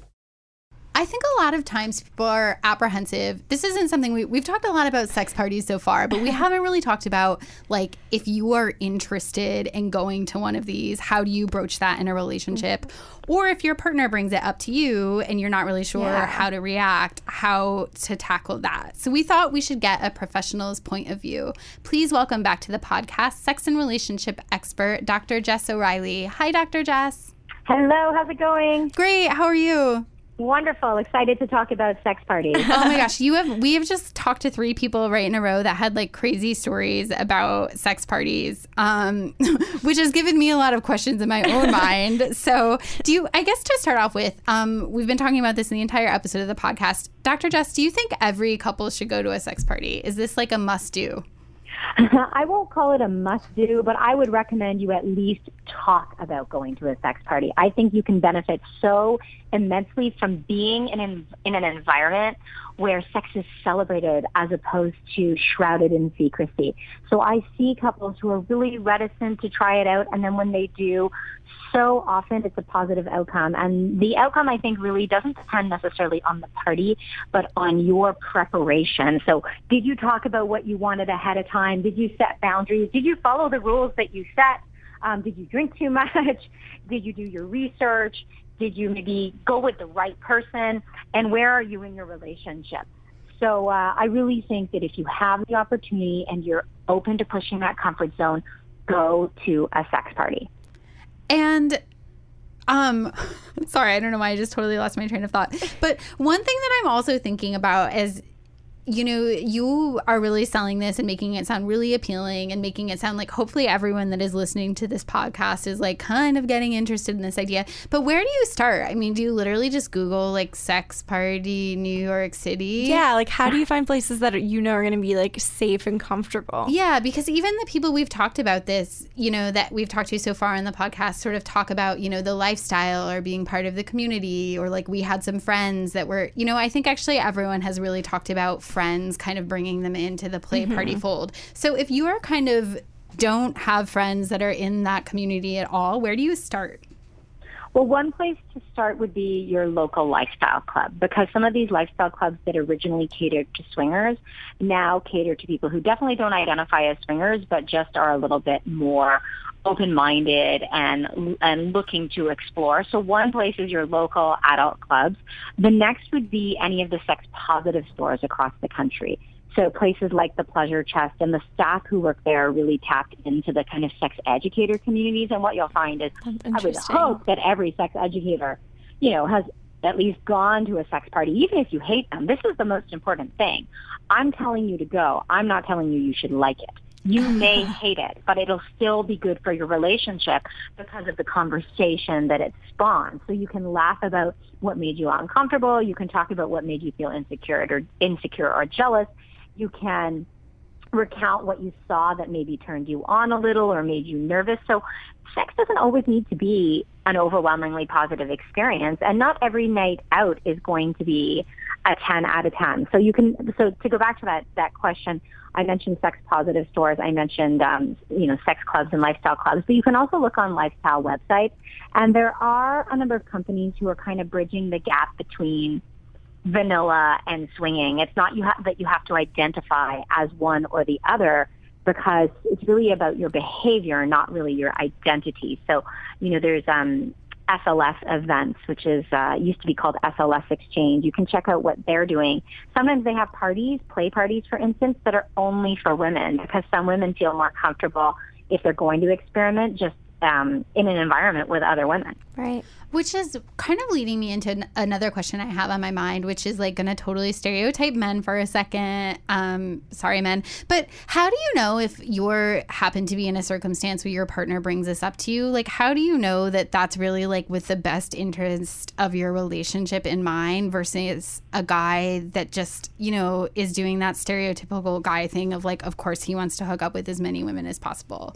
I think a lot of times people are apprehensive. This isn't something we, we've talked a lot about sex parties so far, but we haven't really talked about like if you are interested in going to one of these, how do you broach that in a relationship? Mm-hmm. Or if your partner brings it up to you and you're not really sure Yeah. how to react, how to tackle that. So we thought we should get a professional's point of view. Please welcome back to the podcast sex and relationship expert, Dr. Jess O'Reilly. Hi, Dr. Jess. Hello, how's it going? Great. How are you? Wonderful. Excited to talk about sex parties. oh my gosh, you have we have just talked to three people right in a row that had like crazy stories about sex parties, um, which has given me a lot of questions in my own mind. So, do you? I guess to start off with, um, we've been talking about this in the entire episode of the podcast. Dr. Jess, do you think every couple should go to a sex party? Is this like a must do? I won't call it a must do, but I would recommend you at least talk about going to a sex party. I think you can benefit so immensely from being in an, in an environment where sex is celebrated as opposed to shrouded in secrecy. So I see couples who are really reticent to try it out, and then when they do, so often it's a positive outcome. And the outcome, I think, really doesn't depend necessarily on the party, but on your preparation. So did you talk about what you wanted ahead of time? Did you set boundaries? Did you follow the rules that you set? Um, did you drink too much? Did you do your research? Did you maybe go with the right person? And where are you in your relationship? So uh, I really think that if you have the opportunity and you're open to pushing that comfort zone, go to a sex party. And um sorry, I don't know why I just totally lost my train of thought. But one thing that I'm also thinking about is you know, you are really selling this and making it sound really appealing and making it sound like hopefully everyone that is listening to this podcast is like kind of getting interested in this idea. But where do you start? I mean, do you literally just Google like sex party New York City? Yeah, like how do you find places that you know are going to be like safe and comfortable? Yeah, because even the people we've talked about this, you know, that we've talked to so far on the podcast sort of talk about, you know, the lifestyle or being part of the community or like we had some friends that were, you know, I think actually everyone has really talked about friends kind of bringing them into the play party mm-hmm. fold. So if you are kind of don't have friends that are in that community at all, where do you start? Well, one place to start would be your local lifestyle club because some of these lifestyle clubs that originally catered to swingers now cater to people who definitely don't identify as swingers but just are a little bit more open-minded and and looking to explore. So one place is your local adult clubs. The next would be any of the sex positive stores across the country. So places like the Pleasure Chest and the staff who work there are really tapped into the kind of sex educator communities. And what you'll find is I would hope that every sex educator, you know, has at least gone to a sex party, even if you hate them. This is the most important thing. I'm telling you to go. I'm not telling you you should like it. You may hate it, but it'll still be good for your relationship because of the conversation that it spawns. So you can laugh about what made you uncomfortable. You can talk about what made you feel insecure or insecure or jealous. You can recount what you saw that maybe turned you on a little or made you nervous. So sex doesn't always need to be an overwhelmingly positive experience and not every night out is going to be a 10 out of 10. So you can, so to go back to that, that question, I mentioned sex positive stores. I mentioned, um, you know, sex clubs and lifestyle clubs, but you can also look on lifestyle websites. And there are a number of companies who are kind of bridging the gap between vanilla and swinging. It's not you ha- that you have to identify as one or the other because it's really about your behavior, not really your identity. So, you know, there's um, SLS events, which is uh, used to be called SLS Exchange. You can check out what they're doing. Sometimes they have parties, play parties, for instance, that are only for women because some women feel more comfortable if they're going to experiment just um, in an environment with other women. Right. Which is kind of leading me into an- another question I have on my mind, which is like going to totally stereotype men for a second. Um, sorry, men. But how do you know if you're happen to be in a circumstance where your partner brings this up to you? Like, how do you know that that's really like with the best interest of your relationship in mind versus a guy that just, you know, is doing that stereotypical guy thing of like, of course, he wants to hook up with as many women as possible?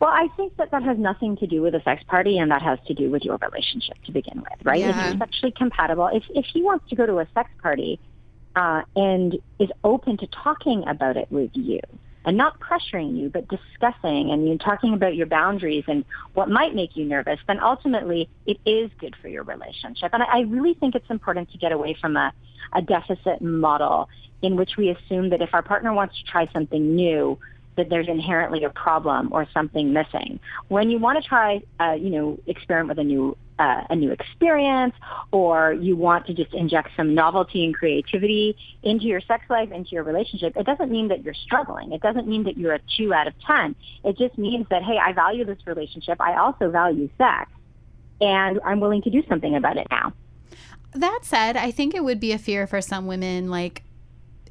Well, I think that that has nothing to do with a sex party, and that has to do with your relationship to begin with, right? Yeah. If you're sexually compatible, if if he wants to go to a sex party uh, and is open to talking about it with you, and not pressuring you, but discussing and you talking about your boundaries and what might make you nervous, then ultimately it is good for your relationship. And I, I really think it's important to get away from a, a deficit model in which we assume that if our partner wants to try something new, that there's inherently a problem or something missing. When you want to try, uh, you know, experiment with a new uh, a new experience, or you want to just inject some novelty and creativity into your sex life, into your relationship, it doesn't mean that you're struggling. It doesn't mean that you're a two out of ten. It just means that hey, I value this relationship. I also value sex, and I'm willing to do something about it now. That said, I think it would be a fear for some women, like,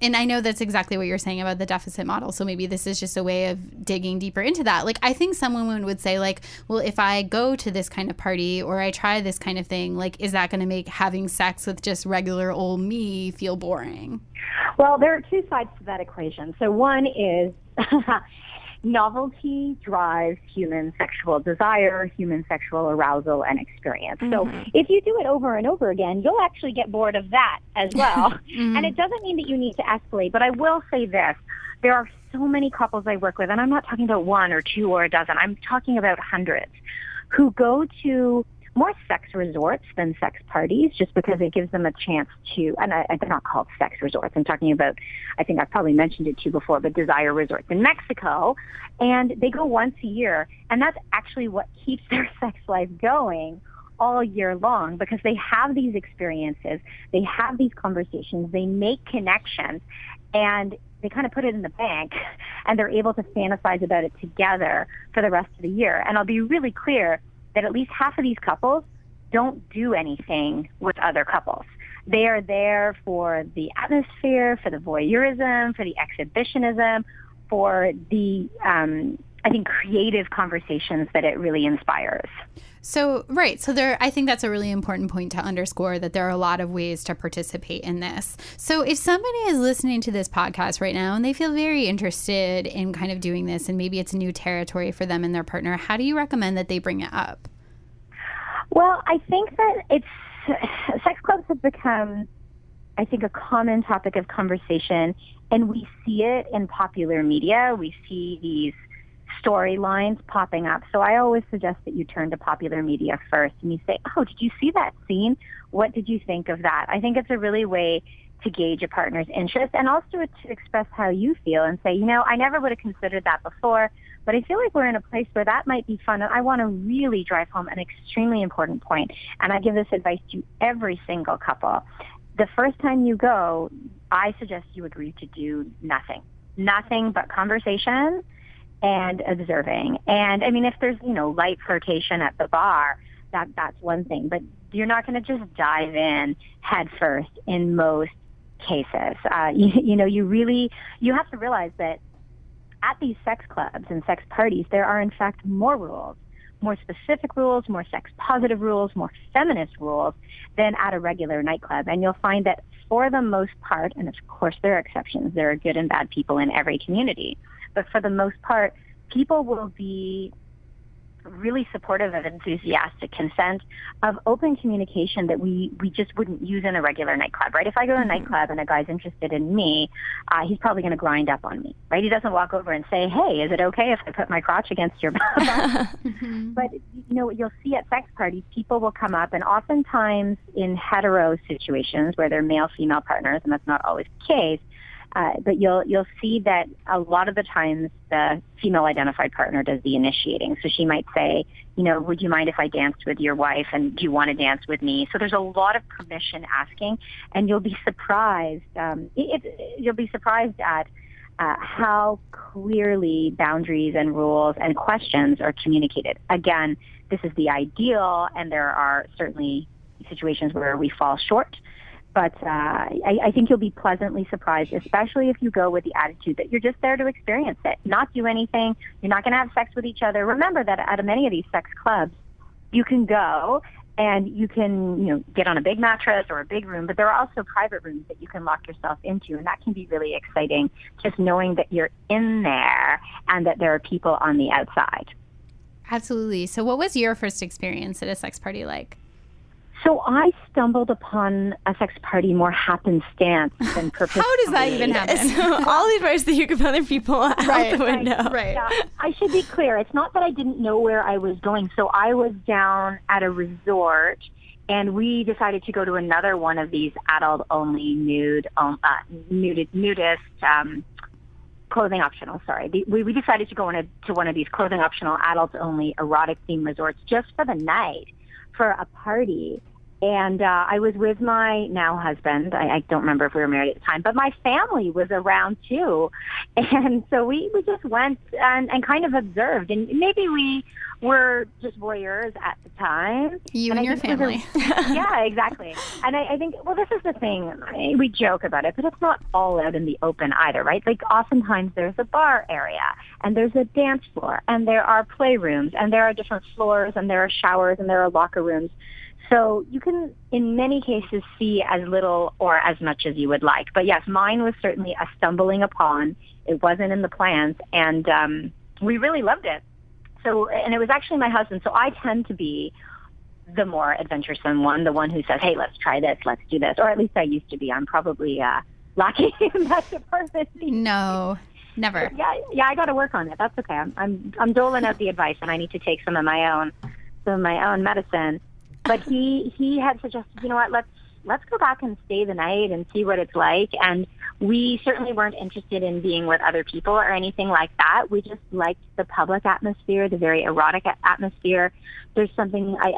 and I know that's exactly what you're saying about the deficit model. So maybe this is just a way of digging deeper into that. Like, I think some women would say, like, well, if I go to this kind of party or I try this kind of thing, like, is that going to make having sex with just regular old me feel boring? Well, there are two sides to that equation. So one is novelty drives human sexual desire, human sexual arousal and experience. So mm-hmm. if you do it over and over again, you'll actually get bored of that as well. Mm-hmm. And it doesn't mean that you need to escalate, but I will say this. There are so many couples I work with, and I'm not talking about one or two or a dozen. I'm talking about hundreds who go to more sex resorts than sex parties just because it gives them a chance to, and I, they're not called sex resorts. I'm talking about, I think I've probably mentioned it to you before, but desire resorts in Mexico. And they go once a year. And that's actually what keeps their sex life going all year long because they have these experiences. They have these conversations. They make connections and they kind of put it in the bank and they're able to fantasize about it together for the rest of the year. And I'll be really clear that at least half of these couples don't do anything with other couples. They are there for the atmosphere, for the voyeurism, for the exhibitionism, for the, um, I think, creative conversations that it really inspires. So, right. So, there, I think that's a really important point to underscore that there are a lot of ways to participate in this. So, if somebody is listening to this podcast right now and they feel very interested in kind of doing this and maybe it's new territory for them and their partner, how do you recommend that they bring it up? Well, I think that it's sex clubs have become, I think, a common topic of conversation, and we see it in popular media. We see these storylines popping up. So I always suggest that you turn to popular media first and you say, "Oh, did you see that scene? What did you think of that?" I think it's a really way to gauge a partner's interest and also to express how you feel and say, "You know, I never would have considered that before." But I feel like we're in a place where that might be fun. And I want to really drive home an extremely important point. And I give this advice to every single couple. The first time you go, I suggest you agree to do nothing. Nothing but conversation and observing. And I mean, if there's, you know, light flirtation at the bar, that, that's one thing. But you're not going to just dive in head first in most cases. Uh, you, you know, you really, you have to realize that at these sex clubs and sex parties, there are in fact more rules, more specific rules, more sex positive rules, more feminist rules than at a regular nightclub. And you'll find that for the most part, and of course there are exceptions, there are good and bad people in every community, but for the most part, people will be really supportive of enthusiastic consent, of open communication that we, we just wouldn't use in a regular nightclub, right? If I go to a nightclub and a guy's interested in me, uh, he's probably going to grind up on me, right? He doesn't walk over and say, hey, is it okay if I put my crotch against your back? but, you know, what you'll see at sex parties, people will come up and oftentimes in hetero situations where they're male-female partners, and that's not always the case, uh, but you'll you'll see that a lot of the times the female identified partner does the initiating. So she might say, you know, would you mind if I danced with your wife, and do you want to dance with me? So there's a lot of permission asking, and you'll be surprised. Um, it, it, you'll be surprised at uh, how clearly boundaries and rules and questions are communicated. Again, this is the ideal, and there are certainly situations where we fall short but uh, I, I think you'll be pleasantly surprised, especially if you go with the attitude that you're just there to experience it, not do anything. You're not going to have sex with each other. Remember that at many of these sex clubs, you can go and you can, you know, get on a big mattress or a big room, but there are also private rooms that you can lock yourself into, and that can be really exciting. Just knowing that you're in there and that there are people on the outside. Absolutely. So, what was your first experience at a sex party like? So I stumbled upon a sex party more happenstance than purpose. How does that even happen? So all the advice that you give other people out Right, the window. right. Yeah, I should be clear. It's not that I didn't know where I was going. So I was down at a resort and we decided to go to another one of these adult-only nude, um, uh, nudist, nudist um, clothing optional. Sorry, we, we decided to go on a, to one of these clothing optional, adults-only, erotic-themed resorts just for the night for a party. And uh, I was with my now husband. I, I don't remember if we were married at the time, but my family was around too. And so we, we just went and, and kind of observed. And maybe we were just voyeurs at the time. You And and your was a- family. yeah, exactly. And I, I think, well, this is the thing. I- We joke about it, but it's not all out in the open either, right? Like oftentimes there's a bar area and there's a dance floor and there are playrooms and there are different floors and there are showers and there are locker rooms. So you can, in many cases, see as little or as much as you would like. But yes, mine was certainly a stumbling upon. It wasn't in the plans, and um, we really loved it. So, and it was actually my husband. So I tend to be the more adventuresome one, the one who says, "Hey, let's try this, let's do this," or at least I used to be. I'm probably uh, lacking in that department. No, never. Yeah, yeah, I got to work on it. That's okay. I'm, I'm I'm doling out the advice, and I need to take some of my own some of my own medicine. But he he had suggested, you know what, let's let's go back and stay the night and see what it's like. And we certainly weren't interested in being with other people or anything like that. We just liked the public atmosphere, the very erotic atmosphere. There's something I,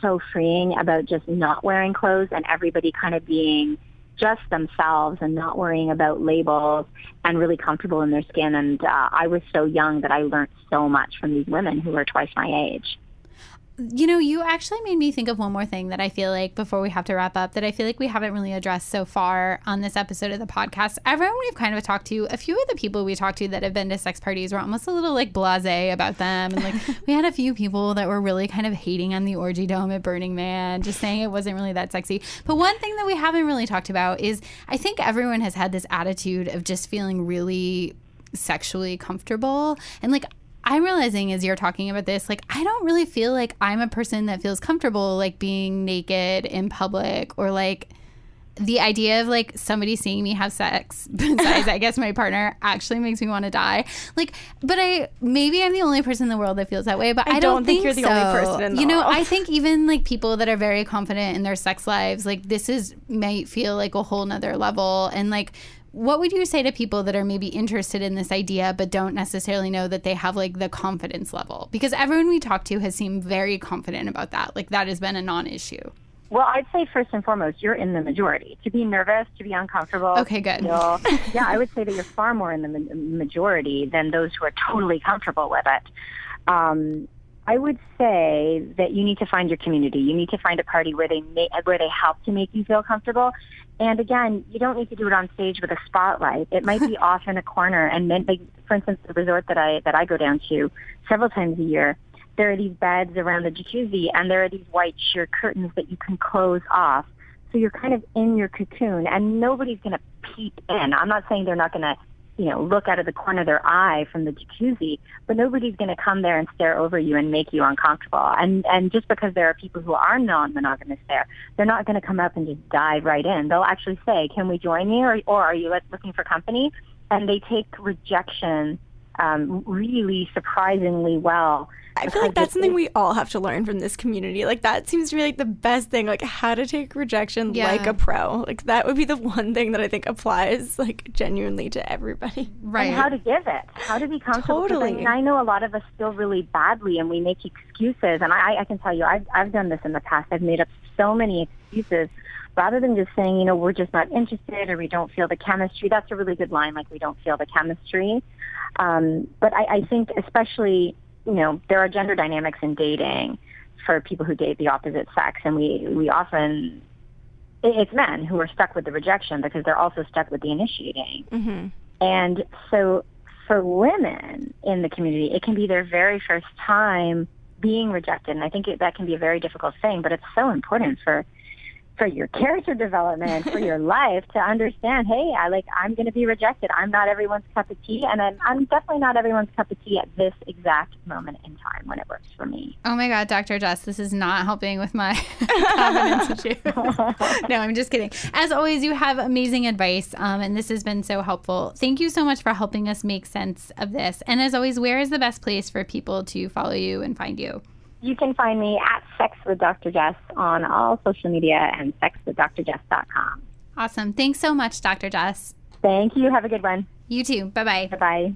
so freeing about just not wearing clothes and everybody kind of being just themselves and not worrying about labels and really comfortable in their skin. And uh, I was so young that I learned so much from these women who were twice my age. You know, you actually made me think of one more thing that I feel like before we have to wrap up that I feel like we haven't really addressed so far on this episode of the podcast. Everyone we've kind of talked to, a few of the people we talked to that have been to sex parties were almost a little like blase about them. And like we had a few people that were really kind of hating on the orgy dome at Burning Man, just saying it wasn't really that sexy. But one thing that we haven't really talked about is I think everyone has had this attitude of just feeling really sexually comfortable. And like I'm realizing as you're talking about this, like I don't really feel like I'm a person that feels comfortable like being naked in public or like the idea of like somebody seeing me have sex besides I guess my partner actually makes me want to die. Like but I maybe I'm the only person in the world that feels that way, but I, I don't think you're the only person in the You know, world. I think even like people that are very confident in their sex lives, like this is might feel like a whole nother level and like what would you say to people that are maybe interested in this idea but don't necessarily know that they have like the confidence level? Because everyone we talk to has seemed very confident about that. Like that has been a non-issue. Well, I'd say first and foremost, you're in the majority. To be nervous, to be uncomfortable. Okay, good. feel- yeah, I would say that you're far more in the majority than those who are totally comfortable with it. Um, I would say that you need to find your community. You need to find a party where they ma- where they help to make you feel comfortable. And again, you don't need to do it on stage with a spotlight. It might be off in a corner. And then, like, for instance, the resort that I that I go down to several times a year, there are these beds around the jacuzzi and there are these white sheer curtains that you can close off. So you're kind of in your cocoon and nobody's going to peep in. I'm not saying they're not going to, you know, look out of the corner of their eye from the jacuzzi, but nobody's going to come there and stare over you and make you uncomfortable. And and just because there are people who are non-monogamous there, they're not going to come up and just dive right in. They'll actually say, "Can we join you?" or, or "Are you looking for company?" And they take rejection um, really surprisingly well. I feel like that's something we all have to learn from this community. Like that seems to be like the best thing, like how to take rejection Yeah. like a pro. Like that would be the one thing that I think applies like genuinely to everybody. Right. And how to give it, how to be comfortable. 'Cause I, Totally. mean, I know a lot of us feel really badly, and we make excuses. And I, I can tell you, I've I've done this in the past. I've made up so many excuses, rather than just saying, you know, we're just not interested or we don't feel the chemistry. That's a really good line, like we don't feel the chemistry. Um, but I, I think, especially, you know, there are gender dynamics in dating for people who date the opposite sex, and we we often it's men who are stuck with the rejection because they're also stuck with the initiating. Mm-hmm. And so for women in the community, it can be their very first time being rejected. And I think it, that can be a very difficult thing, but it's so important for for your character development, for your life to understand, hey, I like I'm going to be rejected. I'm not everyone's cup of tea, and I'm, I'm definitely not everyone's cup of tea at this exact moment in time when it works for me. Oh my God, Dr. Jess, this is not helping with my confidence issue. no, I'm just kidding. As always, you have amazing advice, um, and this has been so helpful. Thank you so much for helping us make sense of this. And as always, where is the best place for people to follow you and find you? You can find me at Sex with Dr. Jess on all social media and sexwithdrjess.com. Awesome. Thanks so much, Dr. Jess. Thank you. Have a good one. You too. Bye bye. Bye bye.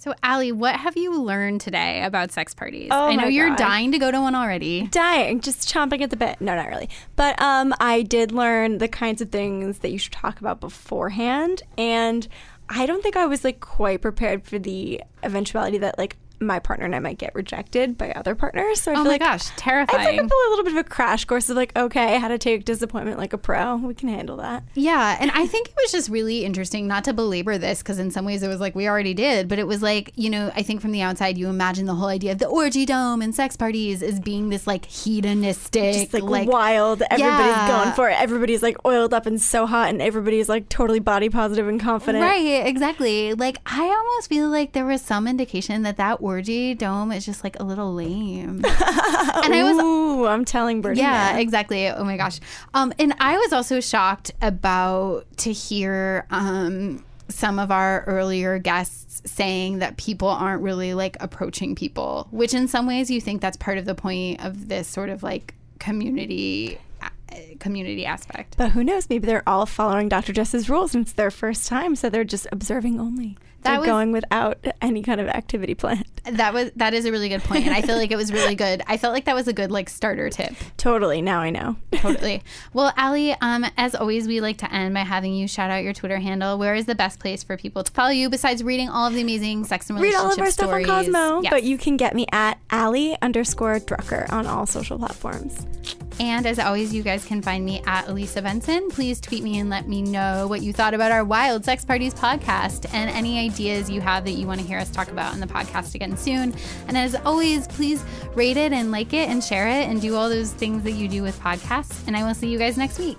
So, Ali, what have you learned today about sex parties? Oh I know you're God. dying to go to one already. Dying, just chomping at the bit. No, not really. But um, I did learn the kinds of things that you should talk about beforehand, and I don't think I was like quite prepared for the eventuality that like my partner and I might get rejected by other partners. So I Oh feel my like gosh, I feel like terrifying. I feel a little bit of a crash course of like, okay, how to take disappointment like a pro. We can handle that. Yeah, and I think it was just really interesting not to belabor this because in some ways it was like we already did, but it was like, you know, I think from the outside you imagine the whole idea of the orgy dome and sex parties as being this like hedonistic, Just like, wild. Everybody's Yeah. going for it. Everybody's like oiled up and so hot, and everybody's like totally body positive and confident. Right, exactly. Like I almost feel like there was some indication that that orgy dome is just like a little lame. and I was Ooh, I'm telling Birdie. Yeah, Man. exactly. Oh my gosh. Um, and I was also shocked about to hear um, some of our earlier guests saying that people aren't really like approaching people, which in some ways you think that's part of the point of this sort of like community community aspect. But who knows? Maybe they're all following Dr. Jess's rules and it's their first time, so they're just observing only. That They're was- going without any kind of activity planned. That was that is a really good point, and I feel like it was really good. I felt like that was a good like starter tip. Totally. Now I know. totally. Well, Ali, um, as always, we like to end by having you shout out your Twitter handle. Where is the best place for people to follow you besides reading all of the amazing sex and Read all of our stuff on? Cosmo, Yes. but you can get me at Ali underscore Drucker on all social platforms. And as always, you guys can find me at Elisa Benson. Please tweet me and let me know what you thought about our Wild Sex Parties podcast and any ideas you have that you want to hear us talk about in the podcast again soon. And as always, please rate it and like it and share it and do all those things that you do with podcasts. And I will see you guys next week.